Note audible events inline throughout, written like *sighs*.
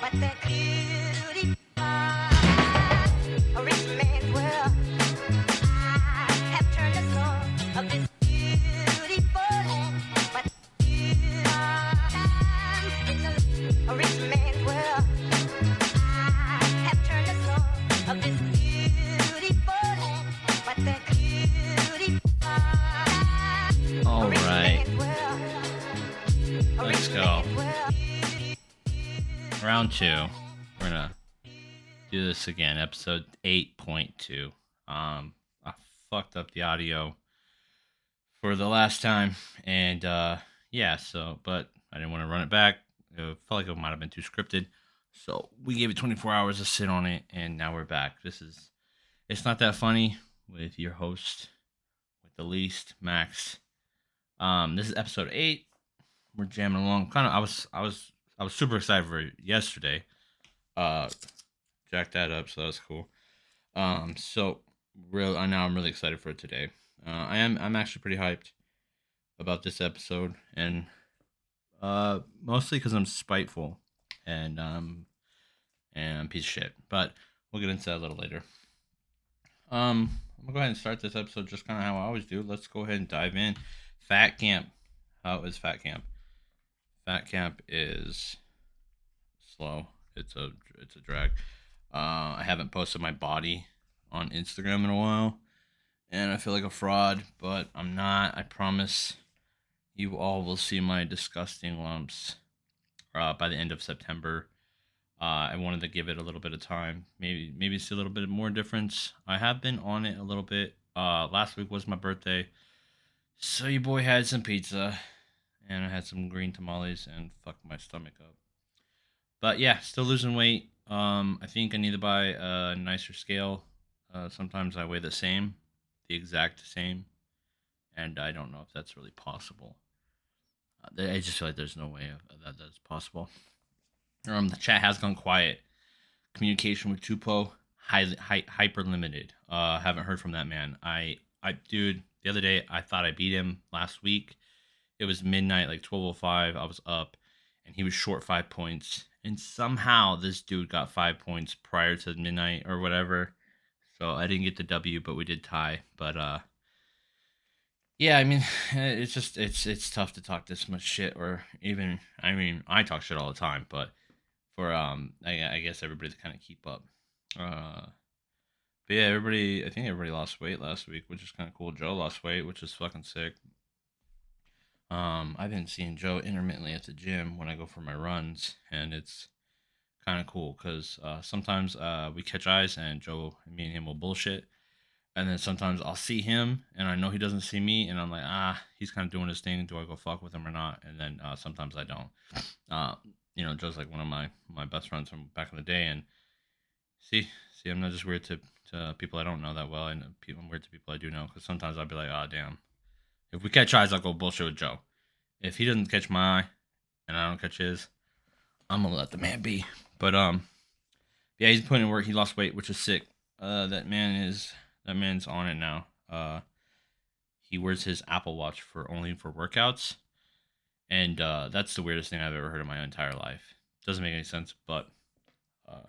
but that Two, We're going to do this again, episode 8.2. Um, I fucked up the audio for the last time. And uh, yeah, so, but I didn't want to run it back. It felt like it might have been too scripted. So we gave it 24 hours to sit on it, and now we're back. This is It's Not That Funny with your host, with the least, Max. Um, this is episode eight. We're jamming along. Kind of, I was, I was I was super excited for yesterday. Uh, jacked that up, so that was cool. Um, so real, I now I'm really excited for today. Uh, I am, I'm actually pretty hyped about this episode, and uh, mostly because I'm spiteful and um, and I'm piece of shit. But we'll get into that a little later. Um, I'm gonna go ahead and start this episode just kind of how I always do. Let's go ahead and dive in. Fat camp. How is fat camp? Fat camp is slow. It's a it's a drag. Uh, I haven't posted my body on Instagram in a while, and I feel like a fraud, but I'm not. I promise. You all will see my disgusting lumps uh, by the end of September. Uh, I wanted to give it a little bit of time, maybe maybe see a little bit more difference. I have been on it a little bit. Uh, last week was my birthday, so your boy had some pizza, and I had some green tamales, and fucked my stomach up. But yeah, still losing weight. Um, I think I need to buy a nicer scale. Uh, sometimes I weigh the same, the exact same, and I don't know if that's really possible. Uh, I just feel like there's no way that that's possible. Um, the chat has gone quiet. Communication with Tupo hyper limited. Uh, haven't heard from that man. I I dude, the other day I thought I beat him last week. It was midnight, like twelve oh five. I was up, and he was short five points. And somehow this dude got five points prior to midnight or whatever. So I didn't get the W, but we did tie. But uh, yeah, I mean, *laughs* it's just it's it's tough to talk this much shit, or even I mean, I talk shit all the time, but for um, I, I guess everybody to kind of keep up. Uh, but yeah, everybody, I think everybody lost weight last week, which is kind of cool. Joe lost weight, which is fucking sick. Um, I've been seeing Joe intermittently at the gym when I go for my runs, and it's kind of cool because uh, sometimes uh, we catch eyes and Joe, me and him will bullshit, and then sometimes I'll see him and I know he doesn't see me, and I'm like, ah, he's kind of doing his thing. Do I go fuck with him or not? And then uh, sometimes I don't. Uh, you know, Joe's like one of my my best friends from back in the day, and see, see, I'm not just weird to to people I don't know that well, and people I'm weird to people I do know because sometimes I'll be like, ah, damn. If we catch eyes, I'll go bullshit with Joe. If he doesn't catch my eye, and I don't catch his, I'm gonna let the man be. But um, yeah, he's putting in work. He lost weight, which is sick. Uh, that man is that man's on it now. Uh, he wears his Apple Watch for only for workouts, and uh, that's the weirdest thing I've ever heard in my entire life. Doesn't make any sense, but uh,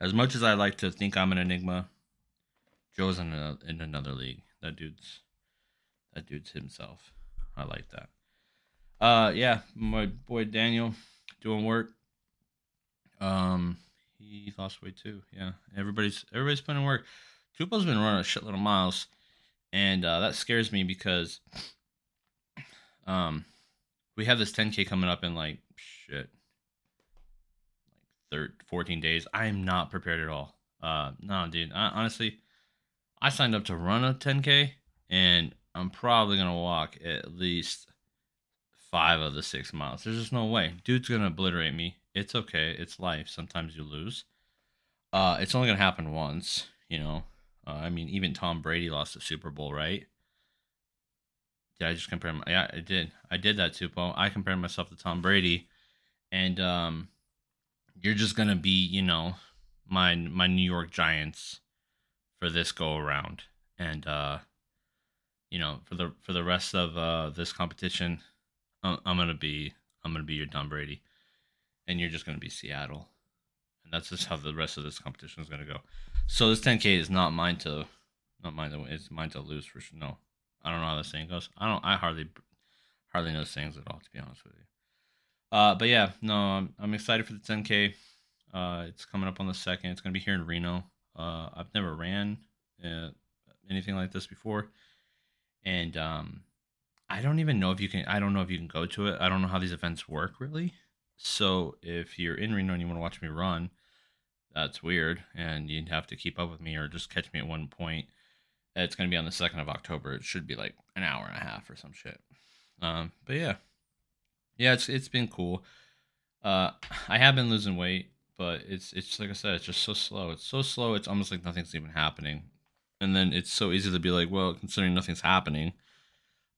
as much as I like to think I'm an enigma, Joe's in a, in another league. That dude's dude's himself. I like that. Uh, yeah, my boy Daniel doing work. Um, he lost weight too. Yeah, everybody's everybody's putting in work. Tupo's been running a shitload of miles, and uh, that scares me because um, we have this 10k coming up in like shit, like third 14 days. I am not prepared at all. Uh, no, dude. I, honestly, I signed up to run a 10k, and I'm probably gonna walk at least five of the six miles. There's just no way. Dude's gonna obliterate me. It's okay. It's life. Sometimes you lose. Uh, it's only gonna happen once. You know. Uh, I mean, even Tom Brady lost the Super Bowl, right? Did I just compare? My, yeah, I did. I did that too, Paul. I compared myself to Tom Brady, and um, you're just gonna be, you know, my my New York Giants for this go around, and uh, you know, for the for the rest of uh, this competition, I'm, I'm gonna be I'm gonna be your Tom Brady, and you're just gonna be Seattle, and that's just how the rest of this competition is gonna go. So this 10k is not mine to, not mine to win. It's mine to lose for sure. No, I don't know how the saying goes. I don't. I hardly, hardly know sayings at all, to be honest with you. Uh, but yeah, no, I'm I'm excited for the 10k. Uh, it's coming up on the second. It's gonna be here in Reno. Uh, I've never ran uh, anything like this before, and um, I don't even know if you can. I don't know if you can go to it. I don't know how these events work really. So if you're in Reno and you want to watch me run, that's weird, and you'd have to keep up with me or just catch me at one point. It's gonna be on the second of October. It should be like an hour and a half or some shit. Um, but yeah, yeah, it's it's been cool. Uh, I have been losing weight, but it's it's like I said, it's just so slow. It's so slow. It's almost like nothing's even happening, and then it's so easy to be like, well, considering nothing's happening,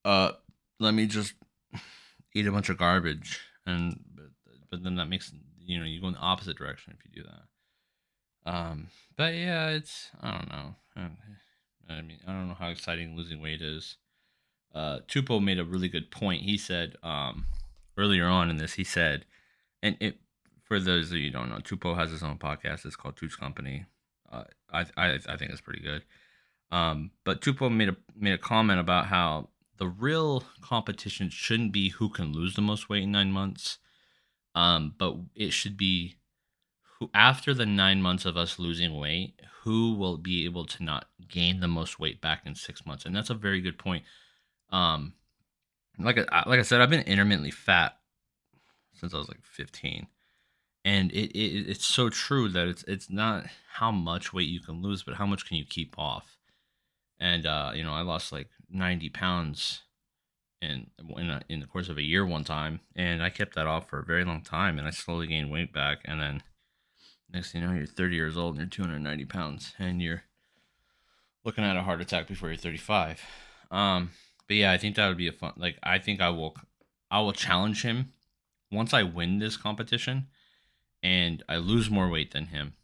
uh, let me just *sighs* eat a bunch of garbage, and but, but then that makes you know you go in the opposite direction if you do that. Um, but yeah, it's I don't know. I mean, I don't know how exciting losing weight is. Uh, Tupo made a really good point. He said um, earlier on in this, he said, and it for those of you who don't know, Tupo has his own podcast. It's called Tooch Company. Uh, I, I I think it's pretty good. Um, but Tupo made a made a comment about how the real competition shouldn't be who can lose the most weight in nine months, um, but it should be who after the nine months of us losing weight, who will be able to not gain the most weight back in six months, and that's a very good point. Um, like I, like I said, I've been intermittently fat since I was like fifteen. And it, it it's so true that it's it's not how much weight you can lose but how much can you keep off and uh you know i lost like 90 pounds in in, a, in the course of a year one time and i kept that off for a very long time and i slowly gained weight back and then next thing you know you're 30 years old and you're 290 pounds and you're looking at a heart attack before you're 35 um but yeah i think that would be a fun like i think i will i will challenge him once i win this competition and I lose more weight than him.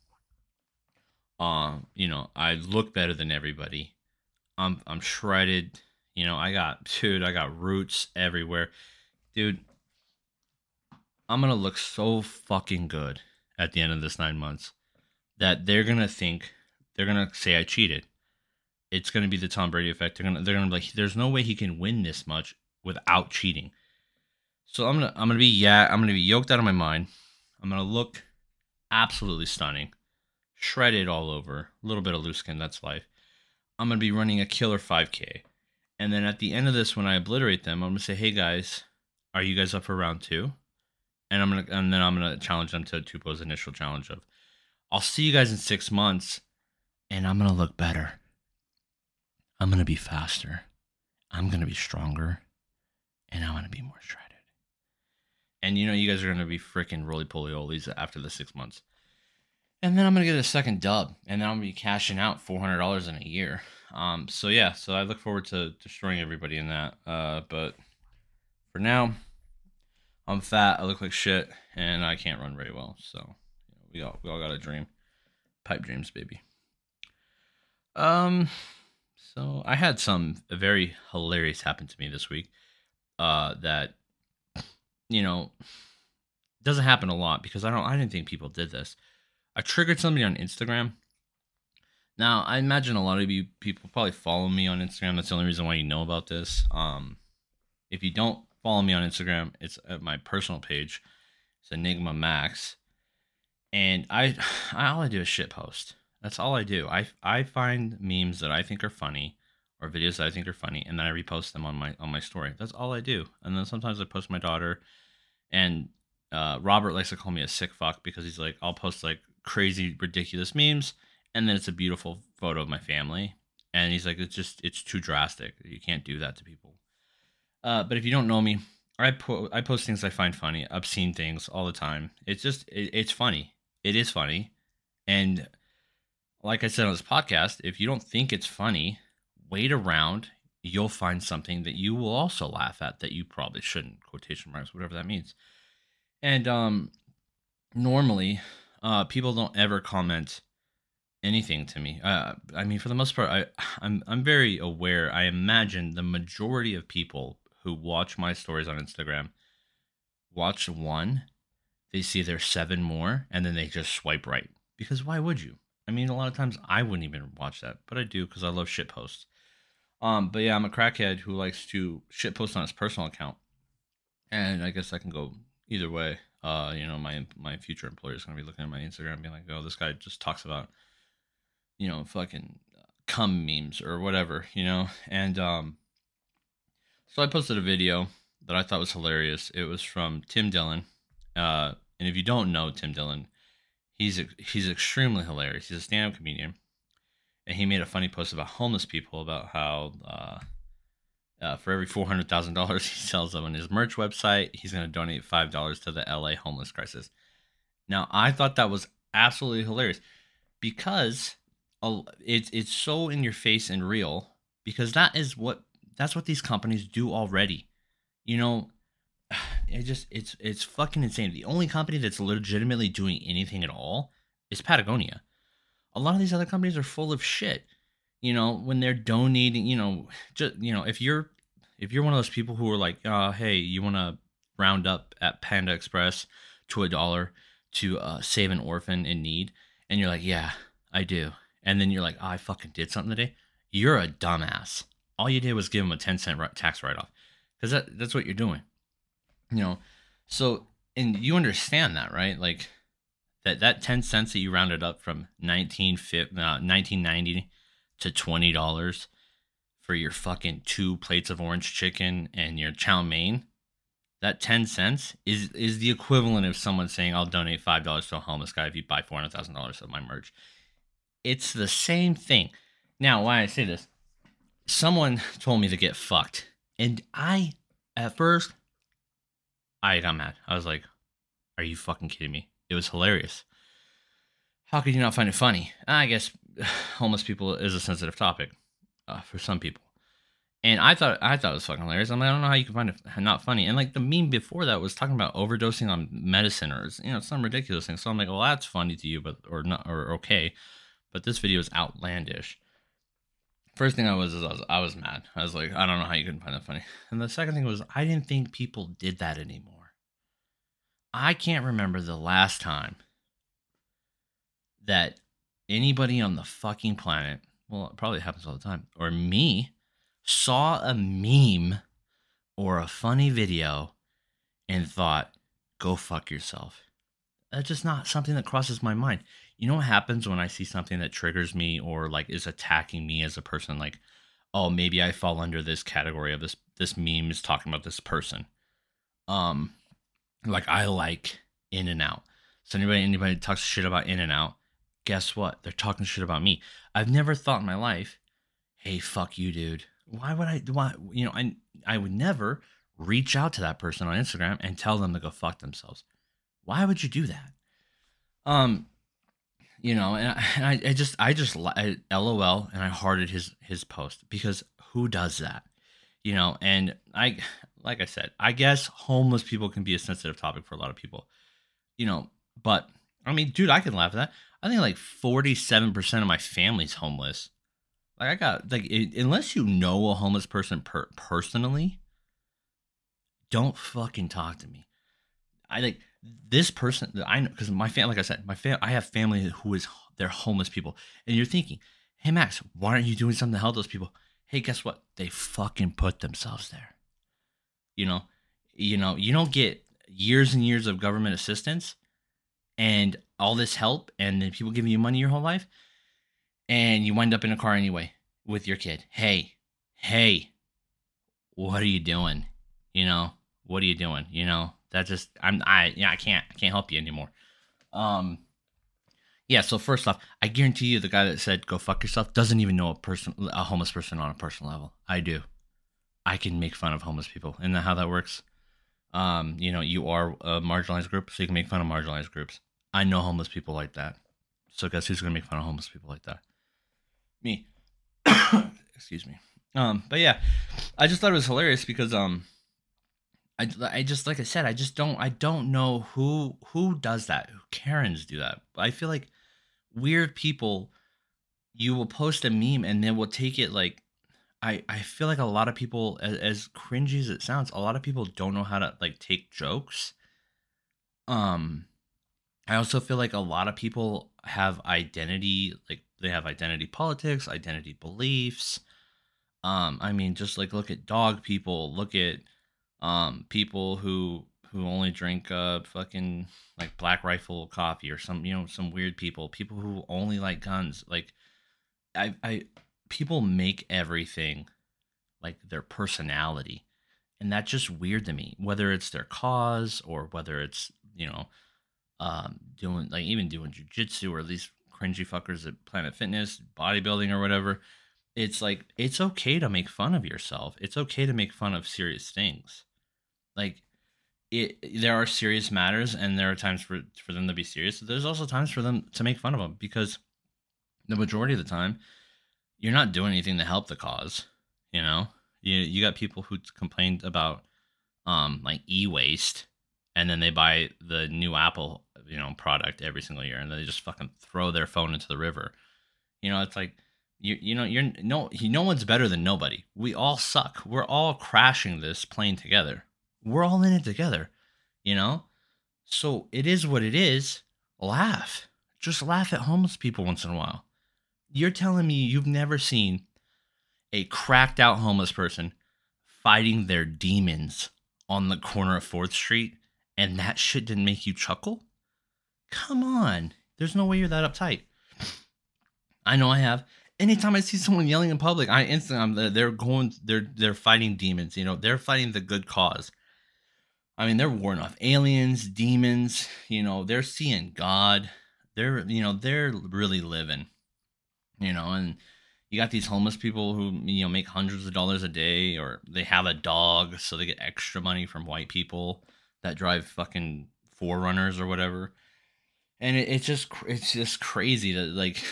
Uh, you know, I look better than everybody. I'm I'm shredded. You know, I got dude, I got roots everywhere. Dude, I'm gonna look so fucking good at the end of this nine months that they're gonna think they're gonna say I cheated. It's gonna be the Tom Brady effect. They're gonna they're gonna be like, there's no way he can win this much without cheating. So I'm gonna I'm gonna be yeah I'm gonna be yoked out of my mind. I'm gonna look absolutely stunning, shredded all over, a little bit of loose skin. That's life. I'm gonna be running a killer 5K, and then at the end of this, when I obliterate them, I'm gonna say, "Hey guys, are you guys up for round two? And I'm gonna and then I'm gonna challenge them to Tupo's initial challenge of, "I'll see you guys in six months, and I'm gonna look better. I'm gonna be faster. I'm gonna be stronger, and I'm gonna be more shredded." and you know you guys are gonna be freaking roly poly after the six months. And then I'm gonna get a second dub, and then I'm gonna be cashing out four hundred dollars in a year. Um, so yeah, so I look forward to destroying everybody in that. Uh, but for now, I'm fat. I look like shit, and I can't run very well. So we all we all got a dream, pipe dreams, baby. Um, so I had some very hilarious happen to me this week. Uh, that you know, doesn't happen a lot because I don't I didn't think people did this. I triggered somebody on Instagram. Now, I imagine a lot of you people probably follow me on Instagram. That's the only reason why you know about this. Um, if you don't follow me on Instagram, it's at my personal page. It's Enigma Max, and I, *sighs* I all I do is shit post. That's all I do. I I find memes that I think are funny, or videos that I think are funny, and then I repost them on my on my story. That's all I do. And then sometimes I post my daughter, and uh, Robert likes to call me a sick fuck because he's like, I'll post like crazy, ridiculous memes, and then it's a beautiful photo of my family, and he's like, it's just it's too drastic. You can't do that to people. Uh, but if you don't know me, I po- I post things I find funny, obscene things all the time. It's just it, it's funny. It is funny, and like I said on this podcast, if you don't think it's funny, wait around, you'll find something that you will also laugh at that you probably shouldn't, quotation marks, whatever that means. And um normally, uh people don't ever comment anything to me. Uh, I mean, for the most part, I I'm I'm very aware. I imagine the majority of people who watch my stories on Instagram watch one, they see there's seven more, and then they just swipe right. Because why would you? I mean, a lot of times I wouldn't even watch that, but I do because I love shit posts. Um, but yeah, I'm a crackhead who likes to shit post on his personal account, and I guess I can go either way. Uh, you know, my my future employer is gonna be looking at my Instagram, and being like, "Oh, this guy just talks about, you know, fucking cum memes or whatever," you know. And um, so I posted a video that I thought was hilarious. It was from Tim Dillon. Uh, and if you don't know Tim Dillon, he's he's extremely hilarious. He's a stand-up comedian, and he made a funny post about homeless people about how uh, uh, for every four hundred thousand dollars *laughs* he sells them on his merch website, he's going to donate five dollars to the LA homeless crisis. Now, I thought that was absolutely hilarious because it's it's so in your face and real because that is what that's what these companies do already. You know, *sighs* it just it's it's fucking insane. The only company that's legitimately doing anything at all is Patagonia. A lot of these other companies are full of shit. You know, when they're donating, you know, just you know, if you're if you're one of those people who are like, uh, hey, you want to round up at Panda Express to a dollar to uh, save an orphan in need, and you're like, yeah, I do, and then you're like, oh, I fucking did something today. You're a dumbass. All you did was give them a ten cent tax write off, because that that's what you're doing you know so and you understand that right like that that 10 cents that you rounded up from 19, uh, 1990 to $20 for your fucking two plates of orange chicken and your chow mein that 10 cents is is the equivalent of someone saying i'll donate $5 to a homeless guy if you buy $400000 of my merch it's the same thing now why i say this someone told me to get fucked and i at first I got mad. I was like, "Are you fucking kidding me?" It was hilarious. How could you not find it funny? I guess *sighs* homeless people is a sensitive topic uh, for some people, and I thought I thought it was fucking hilarious. I'm like, I don't know how you can find it not funny. And like the meme before that was talking about overdosing on medicine or you know some ridiculous thing. So I'm like, well, that's funny to you, but or not or okay, but this video is outlandish first thing I was is I was, I was mad. I was like, I don't know how you couldn't find that funny. And the second thing was I didn't think people did that anymore. I can't remember the last time that anybody on the fucking planet, well, it probably happens all the time, or me, saw a meme or a funny video and thought, go fuck yourself. That's just not something that crosses my mind you know what happens when I see something that triggers me or like is attacking me as a person? Like, oh, maybe I fall under this category of this. This meme is talking about this person. Um, like I like In and Out. So anybody anybody talks shit about In and Out, guess what? They're talking shit about me. I've never thought in my life, hey, fuck you, dude. Why would I? Why you know? I I would never reach out to that person on Instagram and tell them to go fuck themselves. Why would you do that? Um, you know, and I, I just, I just, I, lol, and I hearted his his post because who does that, you know? And I, like I said, I guess homeless people can be a sensitive topic for a lot of people, you know. But I mean, dude, I can laugh at that. I think like forty seven percent of my family's homeless. Like I got like, it, unless you know a homeless person per- personally, don't fucking talk to me. I like this person I know because my family, like I said, my fam, I have family who is they're homeless people, and you're thinking, hey Max, why aren't you doing something to help those people? Hey, guess what? They fucking put themselves there. You know, you know, you don't get years and years of government assistance and all this help, and then people giving you money your whole life, and you wind up in a car anyway with your kid. Hey, hey, what are you doing? You know, what are you doing? You know, that just I'm I yeah I can't I can't help you anymore. Um, yeah. So first off, I guarantee you the guy that said go fuck yourself doesn't even know a person a homeless person on a personal level. I do. I can make fun of homeless people, and how that works. Um, you know, you are a marginalized group, so you can make fun of marginalized groups. I know homeless people like that. So guess who's gonna make fun of homeless people like that? Me. *coughs* Excuse me. Um, but yeah, I just thought it was hilarious because um I, I just like I said I just don't I don't know who who does that who Karens do that I feel like weird people you will post a meme and then we'll take it like I I feel like a lot of people as, as cringy as it sounds, a lot of people don't know how to like take jokes. Um I also feel like a lot of people have identity like they have identity politics, identity beliefs. Um I mean just like look at dog people, look at um people who who only drink uh fucking like black rifle coffee or some you know some weird people, people who only like guns. Like I I people make everything like their personality. And that's just weird to me. Whether it's their cause or whether it's, you know, um doing like even doing jujitsu or least cringy fuckers at Planet Fitness, bodybuilding or whatever. It's like it's okay to make fun of yourself. It's okay to make fun of serious things. Like it there are serious matters and there are times for for them to be serious. There's also times for them to make fun of them because the majority of the time you're not doing anything to help the cause, you know? You you got people who complained about um like e-waste and then they buy the new Apple, you know, product every single year and they just fucking throw their phone into the river. You know, it's like you you know, you're no no one's better than nobody. We all suck. We're all crashing this plane together we're all in it together, you know? So it is what it is. Laugh. Just laugh at homeless people once in a while. You're telling me you've never seen a cracked out homeless person fighting their demons on the corner of 4th Street and that shit didn't make you chuckle? Come on. There's no way you're that uptight. I know I have. Anytime I see someone yelling in public, I instantly they're going they're they're fighting demons, you know, they're fighting the good cause. I mean, they're warring off aliens, demons, you know, they're seeing God. They're, you know, they're really living, you know, and you got these homeless people who, you know, make hundreds of dollars a day or they have a dog, so they get extra money from white people that drive fucking 4Runners or whatever. And it, it's just, it's just crazy that like,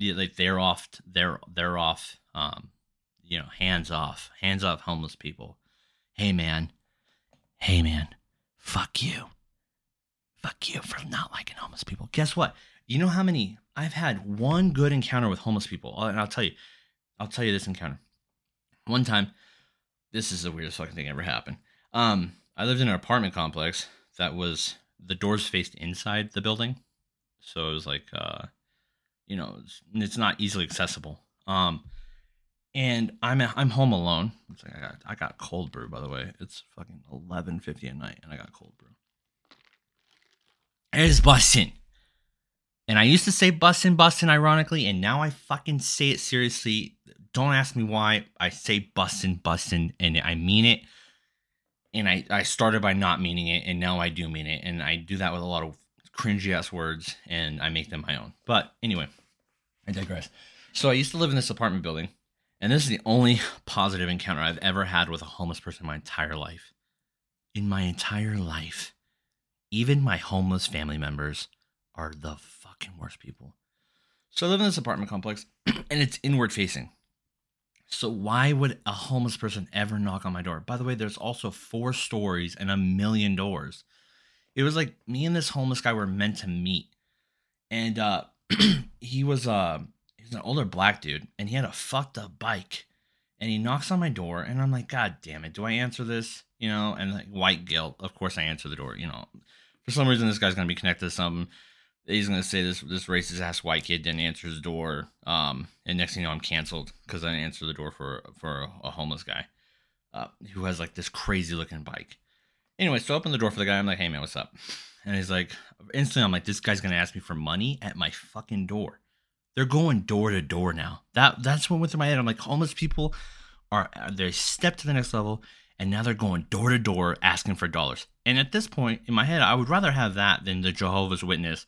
like they're off, they're, they're off, um, you know, hands off, hands off homeless people. Hey, man hey man, fuck you. Fuck you for not liking homeless people. Guess what? You know how many I've had one good encounter with homeless people. And I'll tell you, I'll tell you this encounter. One time, this is the weirdest fucking thing ever happened. Um, I lived in an apartment complex that was the doors faced inside the building. So it was like uh you know, it's, it's not easily accessible. Um and I'm at, I'm home alone. It's like I got I got cold brew by the way. It's fucking eleven fifty at night, and I got cold brew. It's bussin'. And I used to say bussin' bussin' ironically, and now I fucking say it seriously. Don't ask me why I say bussin' bussin', and I mean it. And I I started by not meaning it, and now I do mean it, and I do that with a lot of cringy ass words, and I make them my own. But anyway, I digress. So I used to live in this apartment building and this is the only *laughs* positive encounter I've ever had with a homeless person in my entire life. In my entire life, even my homeless family members are the fucking worst people. So I live in this apartment complex *clears throat* and it's inward facing. So why would a homeless person ever knock on my door? By the way, there's also four stories and a million doors. It was like me and this homeless guy were meant to meet. And uh *clears throat* he was uh he's an older black dude and he had a fucked up bike. And he knocks on my door and i'm like god damn it do i answer this? You know and like white guilt. Of course i answer the door you know. For some reason this guy's gonna be connected to something. He's gonna say this this racist ass white kid didn't answer his door um and next thing you know i'm canceled because i didn't answer the door for for a, a homeless guy uh, who has like this crazy looking bike anyway so I open the door for the guy i'm like hey man what's up and he's like instantly i'm like this guy's gonna ask me for money at my fucking door they're going door to door now. That that's what went through my head. I'm like, homeless people are they step to the next level, and now they're going door to door asking for dollars. And at this point in my head, I would rather have that than the Jehovah's Witness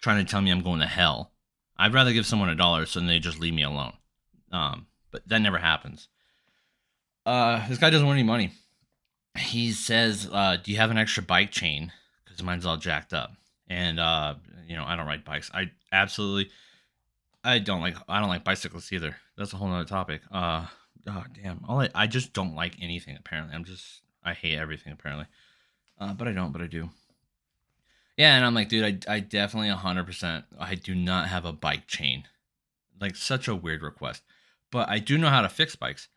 trying to tell me I'm going to hell. I'd rather give someone a dollar so they just leave me alone. Um, but that never happens. Uh, this guy doesn't want any money. He says, uh, "Do you have an extra bike chain? Because mine's all jacked up." And uh, you know, I don't ride bikes. I absolutely I don't like I don't like bicycles either. That's a whole nother topic. Uh oh damn. All I, I just don't like anything apparently. I'm just I hate everything apparently. Uh but I don't, but I do. Yeah, and I'm like, dude, I I definitely 100% I do not have a bike chain. like such a weird request. But I do know how to fix bikes.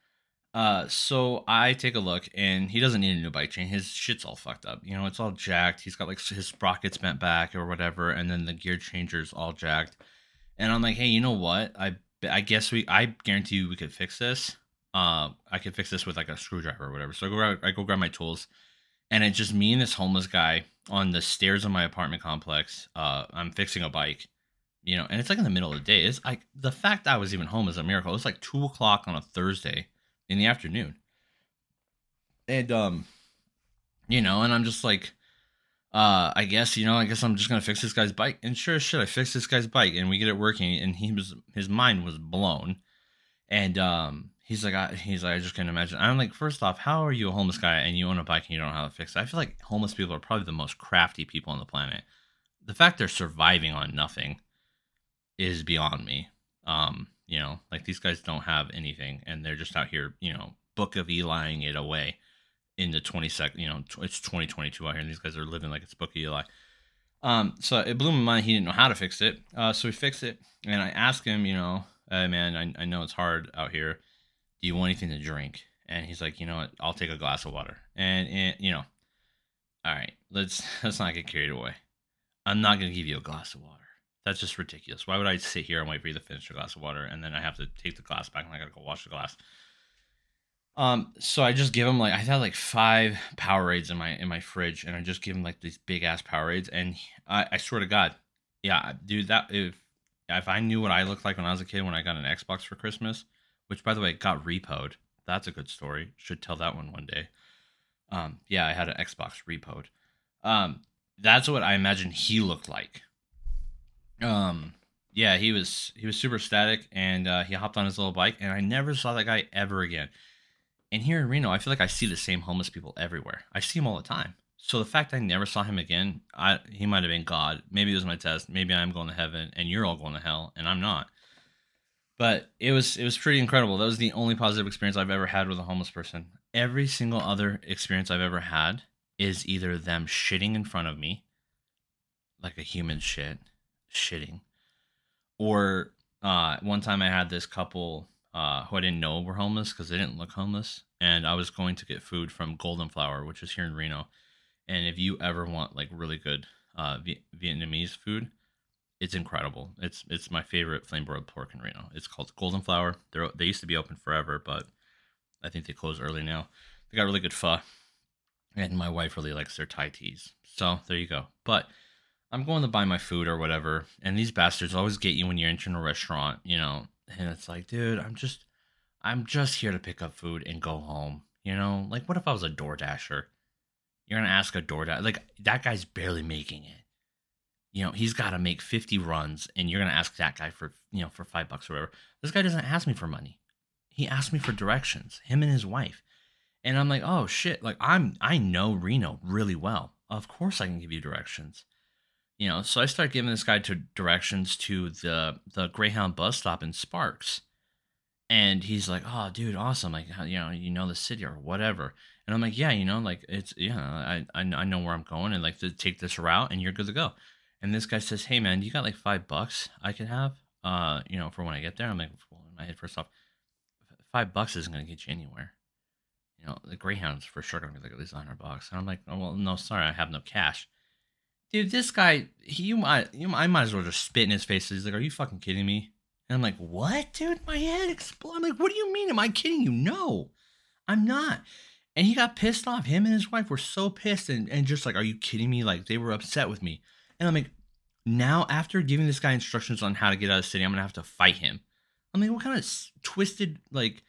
Uh, so I take a look, and he doesn't need a new bike chain. His shit's all fucked up. You know, it's all jacked. He's got like his sprockets bent back or whatever, and then the gear changer's all jacked. And I'm like, hey, you know what? I I guess we I guarantee you we could fix this. Uh, I could fix this with like a screwdriver or whatever. So I go grab, I go grab my tools, and it's just me and this homeless guy on the stairs of my apartment complex. Uh, I'm fixing a bike, you know, and it's like in the middle of the day. It's like the fact I was even home is a miracle. It's like two o'clock on a Thursday in the afternoon, and um, you know, and I'm just like, uh, I guess you know, I guess I'm just gonna fix this guy's bike. And sure as shit, I fixed this guy's bike, and we get it working, and he was his mind was blown, and um, he's like, I, he's like, I just can't imagine. I'm like, first off, how are you a homeless guy and you own a bike and you don't know how to fix it? I feel like homeless people are probably the most crafty people on the planet. The fact they're surviving on nothing is beyond me. Um, you know, like these guys don't have anything and they're just out here, you know, book of Eliing it away in the 20 second, you know, it's 2022 out here and these guys are living like it's book of Eli. Um, so it blew my mind. He didn't know how to fix it. Uh, so we fixed it and I asked him, you know, hey man, I, I know it's hard out here. Do you want anything to drink? And he's like, you know what? I'll take a glass of water. And, and you know, all right, let's *laughs* let's not get carried away. I'm not gonna give you a glass of water. That's just ridiculous. Why would I sit here and wait for you to finish your glass of water and then I have to take the glass back and I gotta go wash the glass? Um, so I just give him like I had like five Powerades in my in my fridge, and I just give him like these big ass Powerades, and I, I swear to God, yeah, dude, that if if I knew what I looked like when I was a kid when I got an Xbox for Christmas, which by the way got repoed. That's a good story. Should tell that one one day. Um, yeah, I had an Xbox repoed. Um, that's what I imagine he looked like. Um, yeah, he was he was super static, and uh, he hopped on his little bike, and I never saw that guy ever again. And here in Reno, I feel like I see the same homeless people everywhere. I see him all the time. So the fact I never saw him again, I he might have been God. Maybe it was my test. Maybe I'm going to heaven, and you're all going to hell, and I'm not. But it was it was pretty incredible. That was the only positive experience I've ever had with a homeless person. Every single other experience I've ever had is either them shitting in front of me, like a human shit, shitting, or uh, one time I had this couple uh, who I didn't know were homeless because they didn't look homeless, and I was going to get food from Golden Flower, which is here in Reno. And if you ever want like really good uh, v- Vietnamese food, it's incredible. It's it's my favorite flame broiled pork in Reno. It's called Golden Flower. They they used to be open forever, but I think they close early now. They got really good pho, and my wife really likes their Thai teas. So there you go. But I'm going to buy my food or whatever, and these bastards always get you when you're entering a restaurant, you know. And it's like, dude, I'm just, I'm just here to pick up food and go home. You know, like what if I was a Door Dasher? You're gonna ask a Door like that guy's barely making it you know, he's got to make 50 runs and you're to ask that guy for, you know, for five bucks or whatever. This guy doesn't ask me for money. He asked me for directions, him and his wife. And I'm like, oh shit, like I'm, I know Reno really well. Of course I can give you directions. You know, so I start giving this guy to directions to the, the Greyhound bus stop in Sparks. And he's like, oh, dude, awesome. Like, you know, you know the city or whatever. And I'm like, yeah, you know, like it's, yeah, I, I, know where I'm going and like to take this route and you're good to go. And this guy says, "Hey man, you got like five bucks I could have, uh, you know, for when I get there." I'm like, well, in my head, first off, five bucks isn't gonna get you anywhere. You know, the Greyhound's for sure gonna be like at least hundred bucks. And I'm like, oh well, no, sorry, I have no cash. Dude, this guy, he, might, you, I might as well just spit in his face. He's like, "Are you fucking kidding me?" And I'm like, "What, dude? My head exploded." I'm like, "What do you mean? Am I kidding you?" No, I'm not. And he got pissed off. Him and his wife were so pissed and, and just like, "Are you kidding me?" Like they were upset with me. And I'm like, now after giving this guy instructions on how to get out of the city, I'm gonna have to fight him. I'm like, what kind of twisted like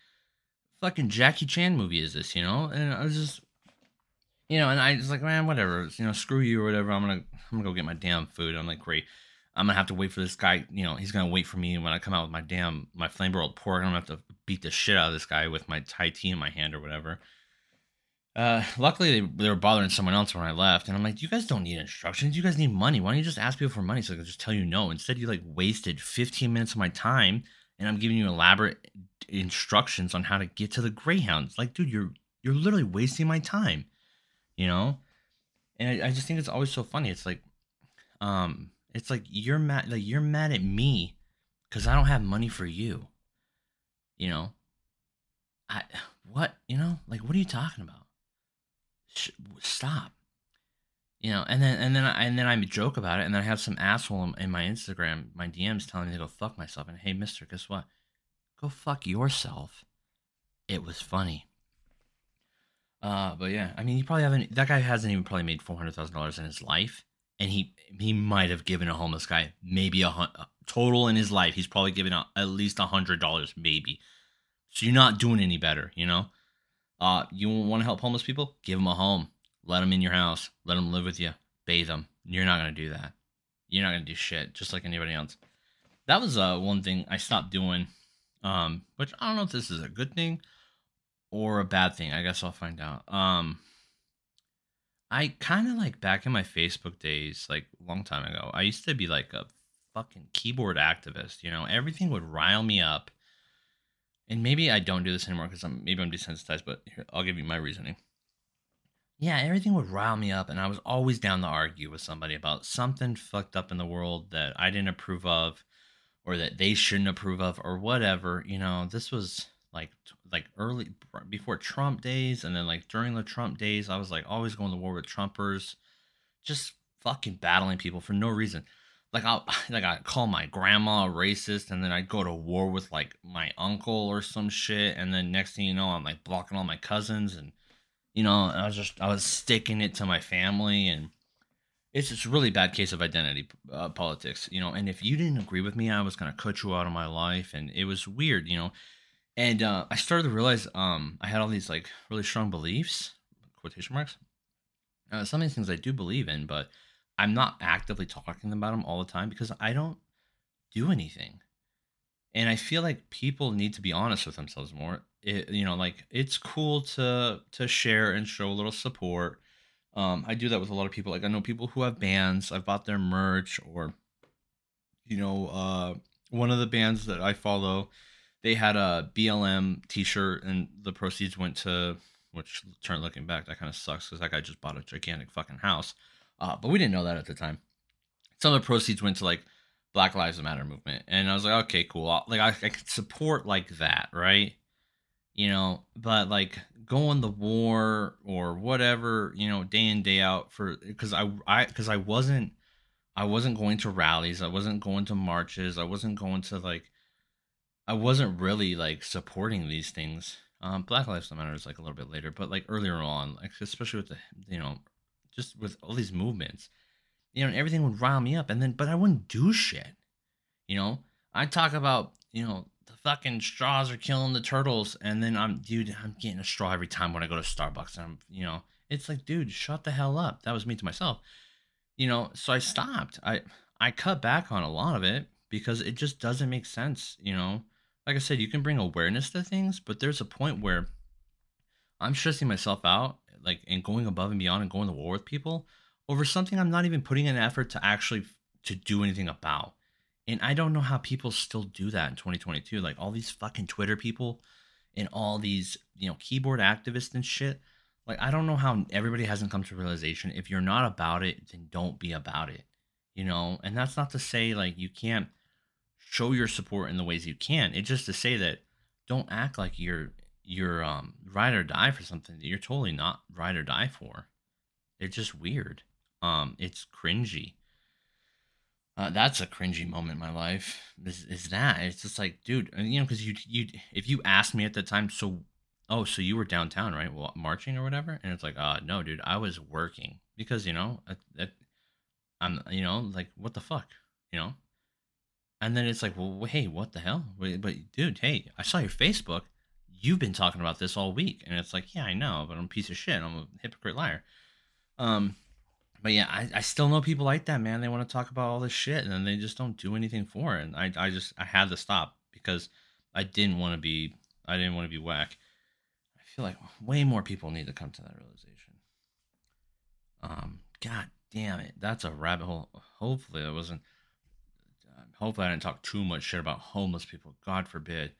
fucking Jackie Chan movie is this? You know? And I was just, you know, and I was like, man, whatever. You know, screw you or whatever. I'm gonna I'm gonna go get my damn food. I'm like, great. I'm gonna have to wait for this guy. You know, he's gonna wait for me when I come out with my damn my flame broiled pork. I'm gonna have to beat the shit out of this guy with my Thai tea in my hand or whatever. Uh, luckily, they, they were bothering someone else when I left, and I'm like, "You guys don't need instructions. You guys need money. Why don't you just ask people for money so I can just tell you no?" Instead, you like wasted 15 minutes of my time, and I'm giving you elaborate instructions on how to get to the Greyhounds. Like, dude, you're you're literally wasting my time, you know. And I, I just think it's always so funny. It's like, um, it's like you're mad, like you're mad at me because I don't have money for you. You know, I what you know like what are you talking about? Sh- stop. You know, and then and then I, and then I joke about it, and then I have some asshole in, in my Instagram, my DMs telling me to go fuck myself. And hey, Mister, guess what? Go fuck yourself. It was funny. Uh, but yeah, I mean, he probably haven't. That guy hasn't even probably made four hundred thousand dollars in his life, and he he might have given a homeless guy maybe a hun- total in his life. He's probably given at least a hundred dollars, maybe. So you're not doing any better, you know. Uh, you want to help homeless people? Give them a home. Let them in your house. Let them live with you. Bathe them. You're not gonna do that. You're not gonna do shit, just like anybody else. That was uh one thing I stopped doing. Um, which I don't know if this is a good thing or a bad thing. I guess I'll find out. Um, I kind of like back in my Facebook days, like a long time ago, I used to be like a fucking keyboard activist. You know, everything would rile me up. And maybe I don't do this anymore because I'm maybe I'm desensitized, but here, I'll give you my reasoning. Yeah, everything would rile me up, and I was always down to argue with somebody about something fucked up in the world that I didn't approve of, or that they shouldn't approve of, or whatever. You know, this was like like early before Trump days, and then like during the Trump days, I was like always going to war with Trumpers, just fucking battling people for no reason. Like I *laughs* like I call my grandma a racist, and then I'd go to war with like my uncle or some shit, and then next thing you know, I'm like blocking all my cousins, and you know, I was just I was sticking it to my family, and it's just really bad case of identity uh, politics, you know. And if you didn't agree with me, I was gonna cut you out of my life, and it was weird, you know and uh, I started to realize um, I had all these like really strong beliefs, quotation marks. Uh, some of these things I do believe in, but I'm not actively talking about them all the time because I don't do anything. And I feel like people need to be honest with themselves more. It, you know, like it's cool to to share and show a little support. Um, I do that with a lot of people. Like I know people who have bands. I've bought their merch, or you know, uh, one of the bands that I follow they had a BLM T-shirt, and the proceeds went to which turn looking back that kind of sucks because that guy just bought a gigantic fucking house. Uh, but we didn't know that at the time. Some of the proceeds went to like Black Lives Matter movement, and I was like, okay, cool. I'll, like I, I could support like that, right? You know, but like going the war or whatever, you know, day in day out for because I I because I wasn't I wasn't going to rallies, I wasn't going to marches, I wasn't going to like I wasn't really like supporting these things. Um, Black Lives Matter is like a little bit later, but like earlier on, like especially with the you know, just with all these movements, you know, everything would rile me up, and then but I wouldn't do shit. You know, I talk about you know the fucking straws are killing the turtles, and then I'm dude, I'm getting a straw every time when I go to Starbucks, and I'm you know, it's like dude, shut the hell up. That was me to myself. You know, so I stopped. I I cut back on a lot of it because it just doesn't make sense. You know like I said, you can bring awareness to things, but there's a point where I'm stressing myself out, like, and going above and beyond and going to war with people over something I'm not even putting an effort to actually to do anything about. And I don't know how people still do that in 2022. Like all these fucking Twitter people and all these, you know, keyboard activists and shit. Like I don't know how everybody hasn't come to realization if you're not about it, then don't be about it. You know, and that's not to say like you can't show your support in the ways you can. It's just to say that don't act like you're you're um ride or die for something that you're totally not ride or die for. It's just weird. Um, it's cringy. Uh, that's a cringy moment in my life. Is, is that? It's just like, dude, you know, because you you if you asked me at the time, so oh, so you were downtown, right? Well, marching or whatever, and it's like, uh, no, dude, I was working because you know, at, at, I'm, you know, like what the fuck, you know, and then it's like, well, hey, what the hell? But dude, hey, I saw your Facebook. You've been talking about this all week, and it's like, yeah, I know, but I'm a piece of shit. I'm a hypocrite liar. Um, but yeah, I, I still know people like that, man. They want to talk about all this shit, and then they just don't do anything for it. And I, I just, I had to stop because I didn't want to be, I didn't want to be whack. I feel like way more people need to come to that realization. Um, god damn it, that's a rabbit hole. Hopefully, it wasn't hopefully I didn't talk too much shit about homeless people. God forbid.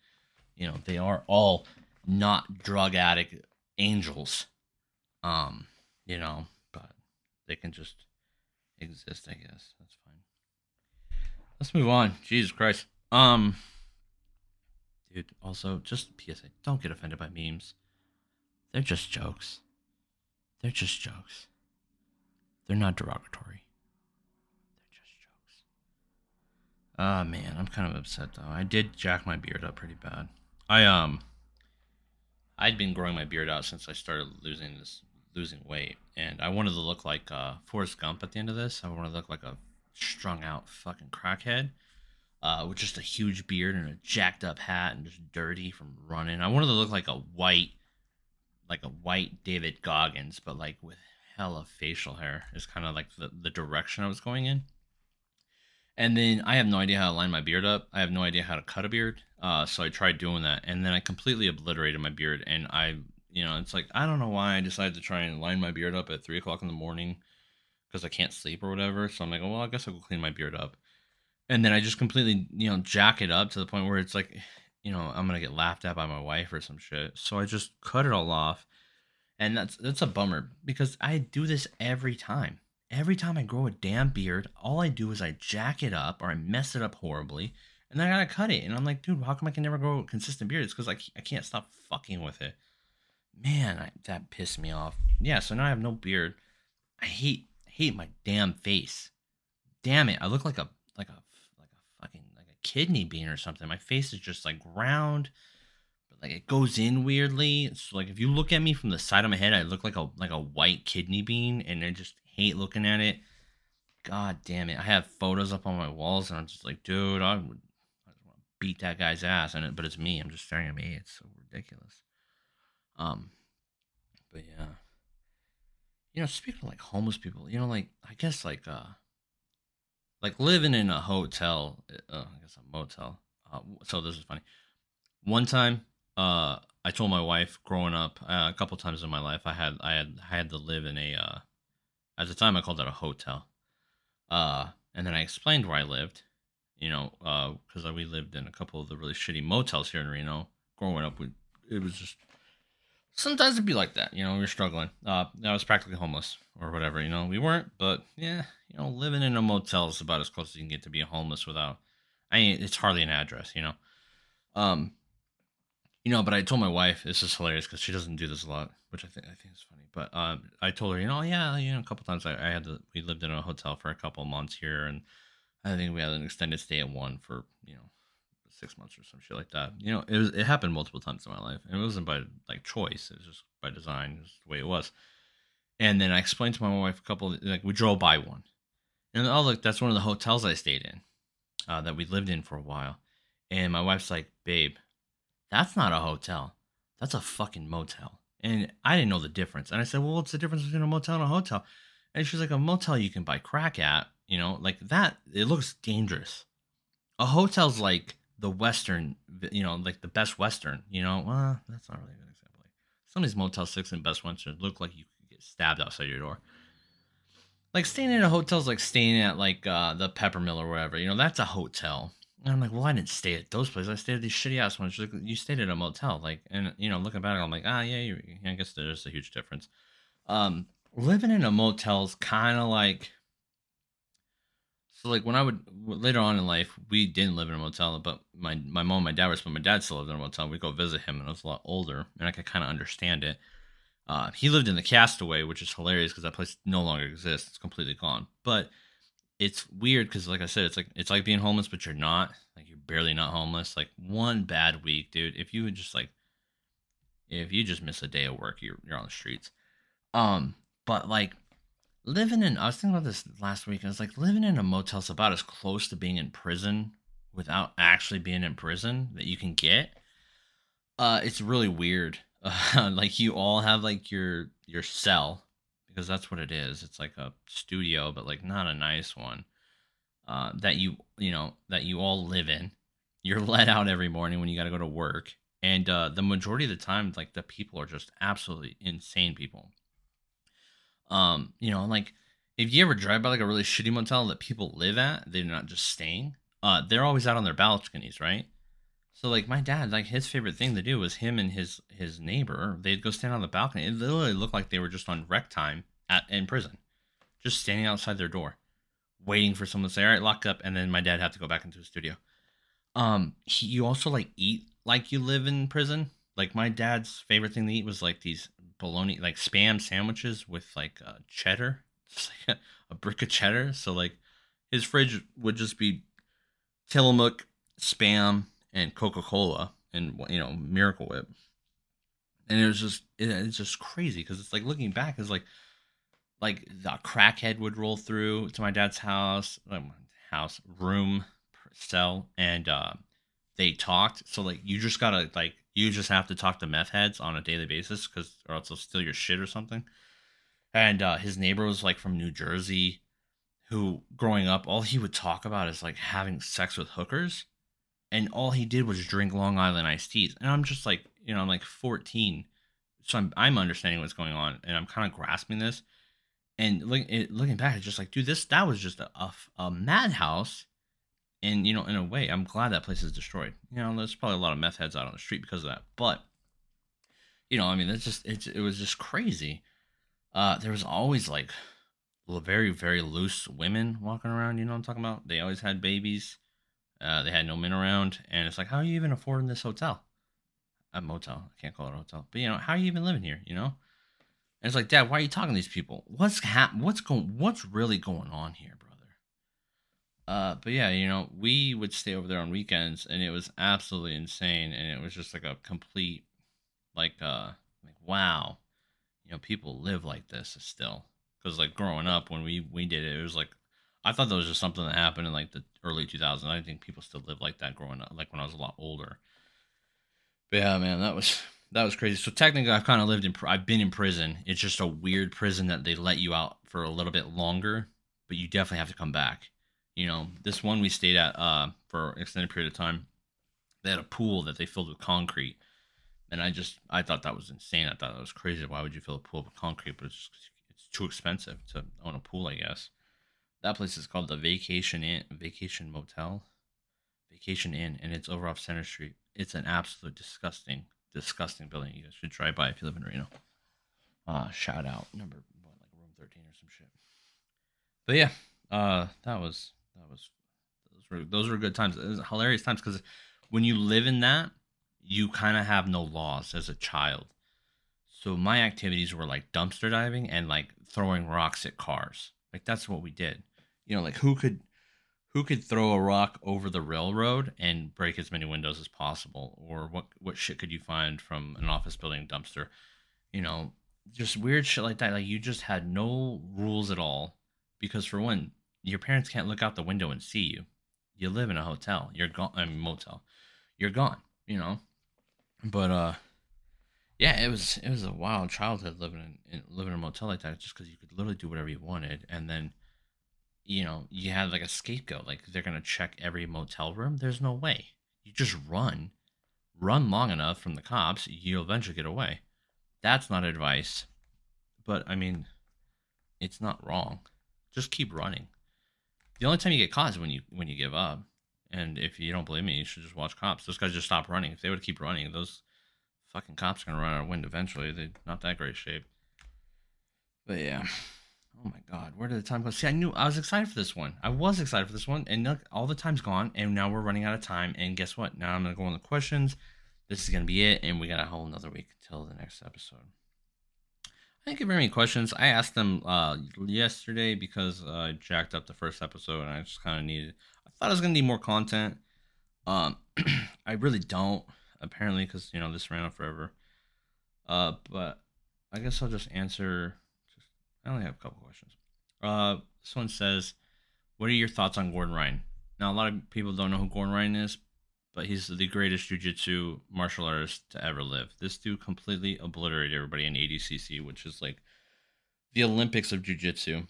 You know, they are all not drug addict angels. Um, you know, but they can just exist, I guess. That's fine. Let's move on. Jesus Christ. Um, dude. Also, just PSA: don't get offended by memes. They're just jokes. They're just jokes. They're not derogatory. They're just jokes. Ah, man, I'm kind of upset though. I did jack my beard up pretty bad. I um, I'd been growing my beard out since I started losing this losing weight, and I wanted to look like uh, Forrest Gump at the end of this. I wanted to look like a strung out fucking crackhead uh, with just a huge beard and a jacked up hat and just dirty from running. I wanted to look like a white, like a white David Goggins, but like with hella facial hair. Is kind of like the, the direction I was going in. And then I have no idea how to line my beard up. I have no idea how to cut a beard. Uh, so I tried doing that, and then I completely obliterated my beard. And I, you know, it's like I don't know why I decided to try and line my beard up at three o'clock in the morning because I can't sleep or whatever. So I'm like, well, I guess I'll go clean my beard up. And then I just completely, you know, jack it up to the point where it's like, you know, I'm gonna get laughed at by my wife or some shit. So I just cut it all off, and that's that's a bummer because I do this every time. Every time I grow a damn beard, all I do is I jack it up or I mess it up horribly, and then I gotta cut it. And I'm like, dude, how come I can never grow a consistent beard? It's because I, I can't stop fucking with it. Man, I, that pissed me off. Yeah, so now I have no beard. I hate hate my damn face. Damn it, I look like a like a like a fucking like a kidney bean or something. My face is just like round, but like it goes in weirdly. It's like if you look at me from the side of my head, I look like a like a white kidney bean, and it just hate looking at it. God damn it! I have photos up on my walls, and I'm just like, dude, I would, I just want to beat that guy's ass, and it, but it's me. I'm just staring at me. It's so ridiculous. Um, but yeah you know, speaking of like homeless people, you know, like I guess like uh like living in a hotel, uh, I guess a motel. Uh, so this is funny. One time, uh, I told my wife growing up uh, a couple times in my life, I had I had I had to live in a uh, at the time I called it a hotel. Uh, and then I explained where I lived, you know, because uh, we lived in a couple of the really shitty motels here in Reno. Growing up, we it was just sometimes it'd be like that. You know, we are struggling. Uh, I was practically homeless or whatever. You know, we weren't, but yeah, you know, living in a motel is about as close as you can get to being homeless without. I mean, it's hardly an address. You know, um, you know. But I told my wife this is hilarious because she doesn't do this a lot, which I think I think is funny. But um, I told her, you know, yeah, you know, a couple times I, I had to. We lived in a hotel for a couple months here, and I think we had an extended stay at one for you know six months or some shit like that. You know, it was it happened multiple times in my life, and it wasn't by like choice. It was just by design. It was the way it was. And then I explained to my wife a couple. Of, like we drove by one, and oh look, that's one of the hotels I stayed in, uh, that we lived in for a while. And my wife's like, babe, that's not a hotel. That's a fucking motel. And I didn't know the difference. And I said, well, what's the difference between a motel and a hotel? And she's like, a motel you can buy crack at, you know, like that. It looks dangerous. A hotel's like the Western, you know, like the Best Western, you know, well, that's not really a good example. Some of these Motel 6 and Best Western look like you could get stabbed outside your door. Like staying in a hotel is like staying at like uh, the Peppermill or whatever, you know, that's a hotel. And I'm like, well, I didn't stay at those places. I stayed at these shitty ass ones. Like, you stayed at a motel, like, and you know, looking back, I'm like, ah, yeah, you, I guess there's a huge difference. Um, living in a motel is kind of like so like when I would later on in life, we didn't live in a motel, but my my mom, and my dad were, but my dad still lived in a motel. We'd go visit him, and I was a lot older, and I could kind of understand it. Uh, he lived in the Castaway, which is hilarious because that place no longer exists; it's completely gone. But it's weird because, like I said, it's like it's like being homeless, but you're not. Like you're barely not homeless. Like one bad week, dude. If you would just like, if you just miss a day of work, you're you're on the streets. Um, but like living in I was thinking about this last week. I was like living in a motel is about as close to being in prison without actually being in prison that you can get. Uh, it's really weird. Uh, *laughs* like you all have like your your cell because that's what it is. It's like a studio, but like not a nice one. Uh, that you you know that you all live in. You're *laughs* let out every morning when you got to go to work, and uh, the majority of the time, like the people are just absolutely insane people. Um, you know, like if you ever drive by like a really shitty motel that people live at, they're not just staying. Uh, they're always out on their balconies, right? So like my dad, like his favorite thing to do was him and his his neighbor. They'd go stand on the balcony. It literally looked like they were just on rec time at in prison, just standing outside their door, waiting for someone to say, "All right, lock up," and then my dad had to go back into the studio. Um, he, you also like eat like you live in prison. Like my dad's favorite thing to eat was like these bologna, like spam sandwiches with like uh, cheddar, *laughs* just like a, a brick of cheddar. So like his fridge would just be Tillamook, spam, and Coca Cola, and you know Miracle Whip. And it was just it, it's just crazy because it's like looking back is like like the crackhead would roll through to my dad's house, um, house room, cell, and uh, they talked. So like you just gotta like you just have to talk to meth heads on a daily basis because or else they'll steal your shit or something. And uh, his neighbor was like from New Jersey, who growing up all he would talk about is like having sex with hookers, and all he did was drink Long Island iced teas. And I'm just like you know I'm like 14, so I'm I'm understanding what's going on and I'm kind of grasping this. And look, it, looking back, it's just like, dude, this that was just a, a, a madhouse and you know, in a way, I'm glad that place is destroyed. You know, there's probably a lot of meth heads out on the street because of that. But you know, I mean, it's just it's it was just crazy. Uh, there was always like very very loose women walking around. You know what I'm talking about? They always had babies. Uh, they had no men around, and it's like, how are you even affording this hotel? A motel. I can't call it a hotel, but you know, how are you even living here? You know. And it's like, Dad, why are you talking to these people? What's hap- What's going? What's really going on here, brother? Uh, but yeah, you know, we would stay over there on weekends, and it was absolutely insane, and it was just like a complete, like, uh, like wow, you know, people live like this still. Because like growing up, when we we did it, it was like, I thought that was just something that happened in like the early 2000s. I think people still live like that growing up, like when I was a lot older. But yeah, man, that was that was crazy. So technically, I've kind of lived in, I've been in prison. It's just a weird prison that they let you out for a little bit longer, but you definitely have to come back you know, this one we stayed at uh, for an extended period of time, they had a pool that they filled with concrete. And I just, I thought that was insane. I thought that was crazy. Why would you fill a pool with concrete? But it's, it's too expensive to own a pool, I guess. That place is called the Vacation Inn, Vacation Motel, Vacation Inn, and it's over off Center Street. It's an absolute disgusting, disgusting building. You guys should drive by if you live in Reno. Uh, shout out number what, like room thirteen or some shit. But yeah, uh, that was that was those were those were good times. It was hilarious times because when you live in that, you kind of have no laws as a child. So my activities were like dumpster diving and like throwing rocks at cars. Like that's what we did. You know, like who could who could throw a rock over the railroad and break as many windows as possible or what what shit could you find from an office building dumpster? You know, just weird shit like that. Like you just had no rules at all because for one, your parents can't look out the window and see you. You live in a hotel. You're gone. I mean, motel. You're gone. You know. But uh, yeah, it was it was a wild childhood living in, in living in a motel like that, just because you could literally do whatever you wanted, and then, you know, you had like a scapegoat. Like they're gonna check every motel room. There's no way. You just run, run long enough from the cops, you'll eventually get away. That's not advice, but I mean, it's not wrong. Just keep running the only time you get caught is when you when you give up. And if you don't believe me, you should just watch cops. Those guys just stop running. If they would keep running, those fucking cops are gonna run out of wind eventually. They're not that great shape. But yeah. Oh my god, where did the time go? See, I knew I was excited for this one. I was excited for this one, and look, all the time's gone, and now we're running out of time. And guess what? Now I'm gonna go on the questions. This is gonna be it, and we got a whole another week until the next episode. I didn't get very many questions. I asked them uh, yesterday because uh, I jacked up the first episode and I just kind of needed. I thought I was gonna need more content. Um, *clears throat* I really don't apparently because you know this ran on forever. Uh, but I guess I'll just answer. I only have a couple questions. Uh, this one says, "What are your thoughts on Gordon Ryan?" Now a lot of people don't know who Gordon Ryan is, but he's the greatest jiu-jitsu martial artist to ever live. This dude completely obliterated everybody in ADCC, which is like the Olympics of jiu-jitsu.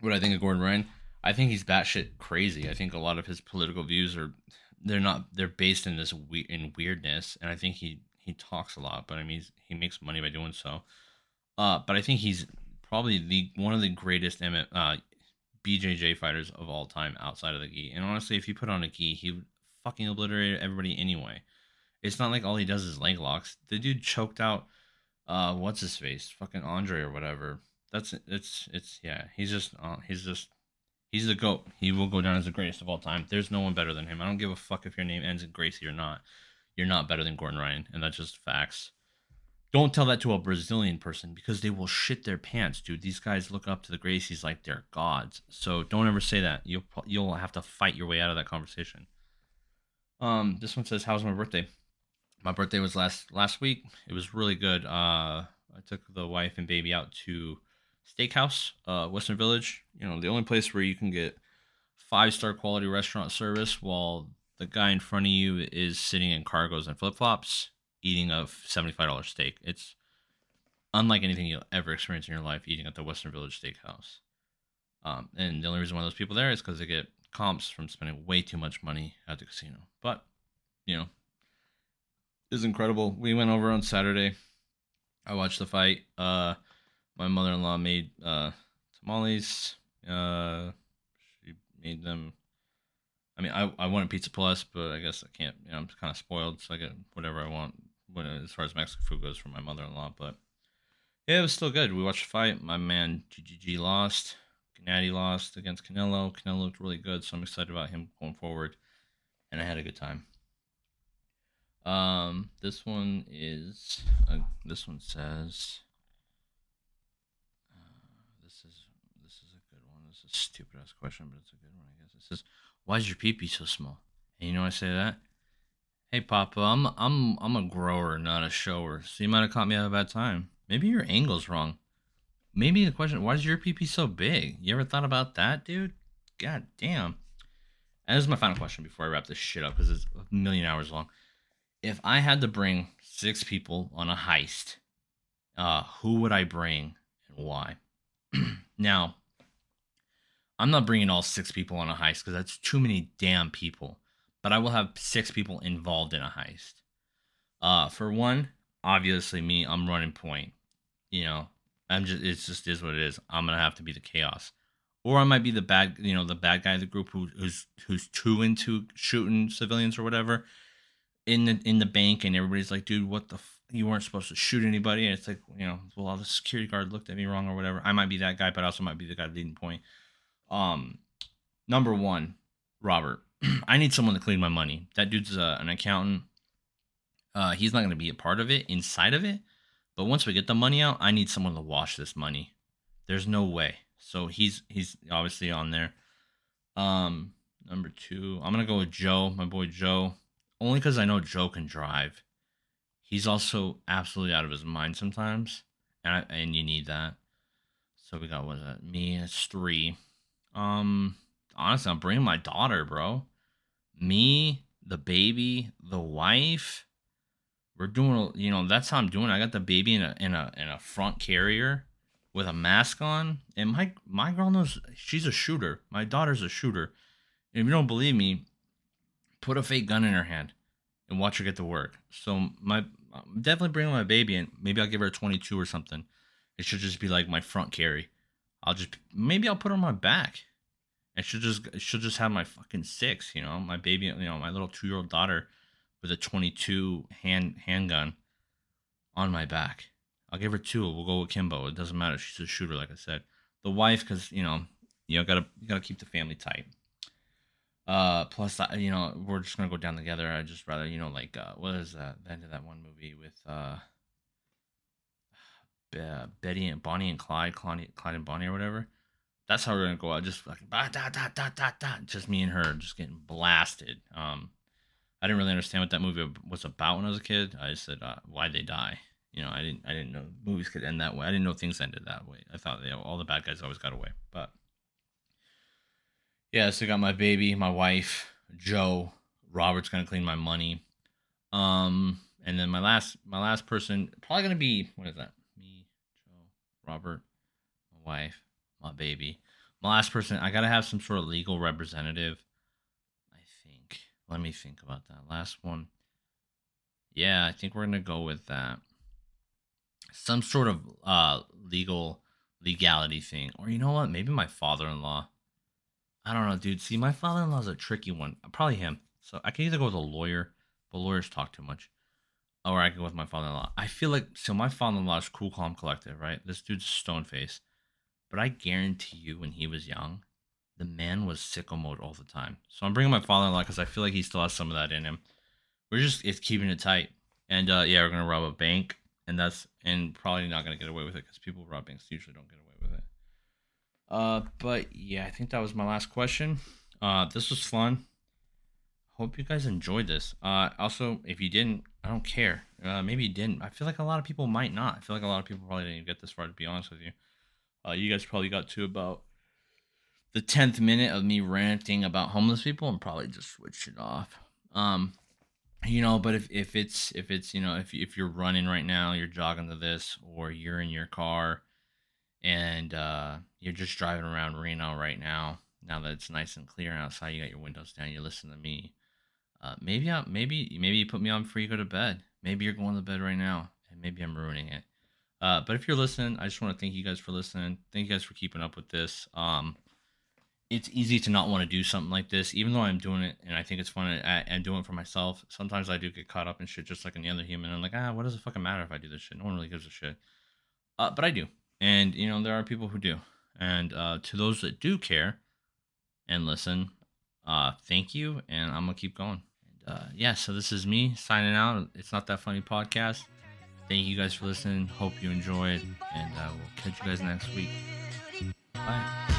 What I think of Gordon Ryan, I think he's batshit crazy. I think a lot of his political views are they're not they're based in this we- in weirdness, and I think he he talks a lot, but I mean he makes money by doing so. Uh, but I think he's probably the one of the greatest uh, BJJ fighters of all time outside of the gi. And honestly, if he put on a gi, he would fucking obliterated everybody anyway. It's not like all he does is leg locks. The dude choked out uh what's his face? Fucking Andre or whatever. That's it's it's yeah, he's just uh, he's just He's the goat. He will go down as the greatest of all time. There's no one better than him. I don't give a fuck if your name ends in Gracie or not. You're not better than Gordon Ryan, and that's just facts. Don't tell that to a Brazilian person because they will shit their pants, dude. These guys look up to the Gracies like they're gods. So don't ever say that. You'll you'll have to fight your way out of that conversation. Um, this one says, "How's my birthday?" My birthday was last last week. It was really good. Uh, I took the wife and baby out to Steakhouse, uh, Western Village. You know, the only place where you can get five star quality restaurant service while the guy in front of you is sitting in cargos and flip flops eating a $75 steak. It's unlike anything you'll ever experience in your life eating at the Western Village Steakhouse. Um, and the only reason why those people there is because they get comps from spending way too much money at the casino. But, you know, it's incredible. We went over on Saturday. I watched the fight. Uh, my mother in law made uh, tamales. Uh, she made them. I mean, I, I wanted pizza plus, but I guess I can't. You know, I'm kind of spoiled, so I get whatever I want when as far as Mexican food goes from my mother in law. But yeah, it was still good. We watched the fight. My man GGG lost. Gennady lost against Canelo. Canelo looked really good, so I'm excited about him going forward. And I had a good time. Um, this one is uh, this one says uh, this is this is a good one. This is a stupid ass question, but it's a good one, I guess. It says, "Why is your pee so small?" And you know, I say that. Hey, Papa, I'm I'm I'm a grower, not a shower. So you might have caught me at a bad time. Maybe your angle's wrong. Maybe the question, why is your PP so big? You ever thought about that, dude? God damn. And this is my final question before I wrap this shit up because it's a million hours long. If I had to bring six people on a heist, uh, who would I bring and why? *clears throat* now, I'm not bringing all six people on a heist because that's too many damn people. But I will have six people involved in a heist. Uh, for one, obviously me, I'm running point. You know, I'm just it just is what it is. I'm gonna have to be the chaos, or I might be the bad you know the bad guy of the group who, who's who's too into shooting civilians or whatever in the in the bank, and everybody's like, dude, what the. F- you weren't supposed to shoot anybody. And it's like, you know, well, all the security guard looked at me wrong or whatever. I might be that guy, but I also might be the guy leading point. Um, number one, Robert. *clears throat* I need someone to clean my money. That dude's uh, an accountant. Uh, he's not going to be a part of it inside of it. But once we get the money out, I need someone to wash this money. There's no way. So he's he's obviously on there. Um, number two, I'm gonna go with Joe, my boy Joe, only because I know Joe can drive. He's also absolutely out of his mind sometimes, and I, and you need that. So we got what is that? Me, it's three. Um, honestly, I'm bringing my daughter, bro. Me, the baby, the wife. We're doing, you know, that's how I'm doing. I got the baby in a in a in a front carrier with a mask on, and my my girl knows she's a shooter. My daughter's a shooter. And if you don't believe me, put a fake gun in her hand and watch her get to work. So my I'm definitely bringing my baby in. Maybe I'll give her a 22 or something. It should just be like my front carry. I'll just maybe I'll put her on my back. I should just should just have my fucking six, you know, my baby, you know, my little two year old daughter with a 22 hand handgun on my back. I'll give her two. We'll go with Kimbo. It doesn't matter. She's a shooter, like I said. The wife, because you know, you know, gotta you gotta keep the family tight. Uh, plus, you know, we're just gonna go down together. I just rather, you know, like uh, what is that? The end of that one movie with uh, *sighs* Betty and Bonnie and Clyde, Clyde, Clyde and Bonnie or whatever that's how we're gonna go out. Just fucking da da da da da. Just me and her, just getting blasted. Um, I didn't really understand what that movie was about when I was a kid. I just said, uh, "Why'd they die?" You know, I didn't. I didn't know movies could end that way. I didn't know things ended that way. I thought they, all the bad guys always got away. But yeah, so I got my baby, my wife, Joe. Robert's gonna clean my money. Um, and then my last, my last person, probably gonna be what is that? Me, Joe, Robert, my wife my baby. My last person, I gotta have some sort of legal representative. I think. Let me think about that. Last one. Yeah, I think we're gonna go with that. Some sort of uh legal legality thing. Or you know what? Maybe my father in law. I don't know, dude. See, my father in law is a tricky one. Probably him. So I can either go with a lawyer, but lawyers talk too much. Or I can go with my father in law. I feel like so my father in law is cool, calm, collected, right? This dude's stone face. But I guarantee you, when he was young, the man was sicko mode all the time. So I'm bringing my father-in-law because I feel like he still has some of that in him. We're just it's keeping it tight, and uh, yeah, we're gonna rob a bank, and that's and probably not gonna get away with it because people rob banks usually don't get away with it. Uh, but yeah, I think that was my last question. Uh, this was fun. Hope you guys enjoyed this. Uh, also, if you didn't, I don't care. Uh, maybe you didn't. I feel like a lot of people might not. I feel like a lot of people probably didn't even get this far. To be honest with you, uh, you guys probably got to about the tenth minute of me ranting about homeless people and probably just switch it off. Um, you know, but if, if it's if it's you know if if you're running right now, you're jogging to this, or you're in your car, and uh, you're just driving around Reno right now. Now that it's nice and clear outside, you got your windows down, you listen to me. Uh, maybe I maybe maybe you put me on before you go to bed. Maybe you're going to bed right now, and maybe I'm ruining it. Uh, but if you're listening, I just want to thank you guys for listening. Thank you guys for keeping up with this. Um, it's easy to not want to do something like this, even though I'm doing it and I think it's fun and doing it for myself. Sometimes I do get caught up in shit, just like any other human. I'm like, ah, what does it fucking matter if I do this shit? No one really gives a shit. Uh, but I do, and you know there are people who do. And uh, to those that do care and listen, uh, thank you, and I'm gonna keep going. And, uh, yeah, so this is me signing out. It's not that funny podcast. Thank you guys for listening. Hope you enjoyed, and uh, we'll catch you guys next week. Bye.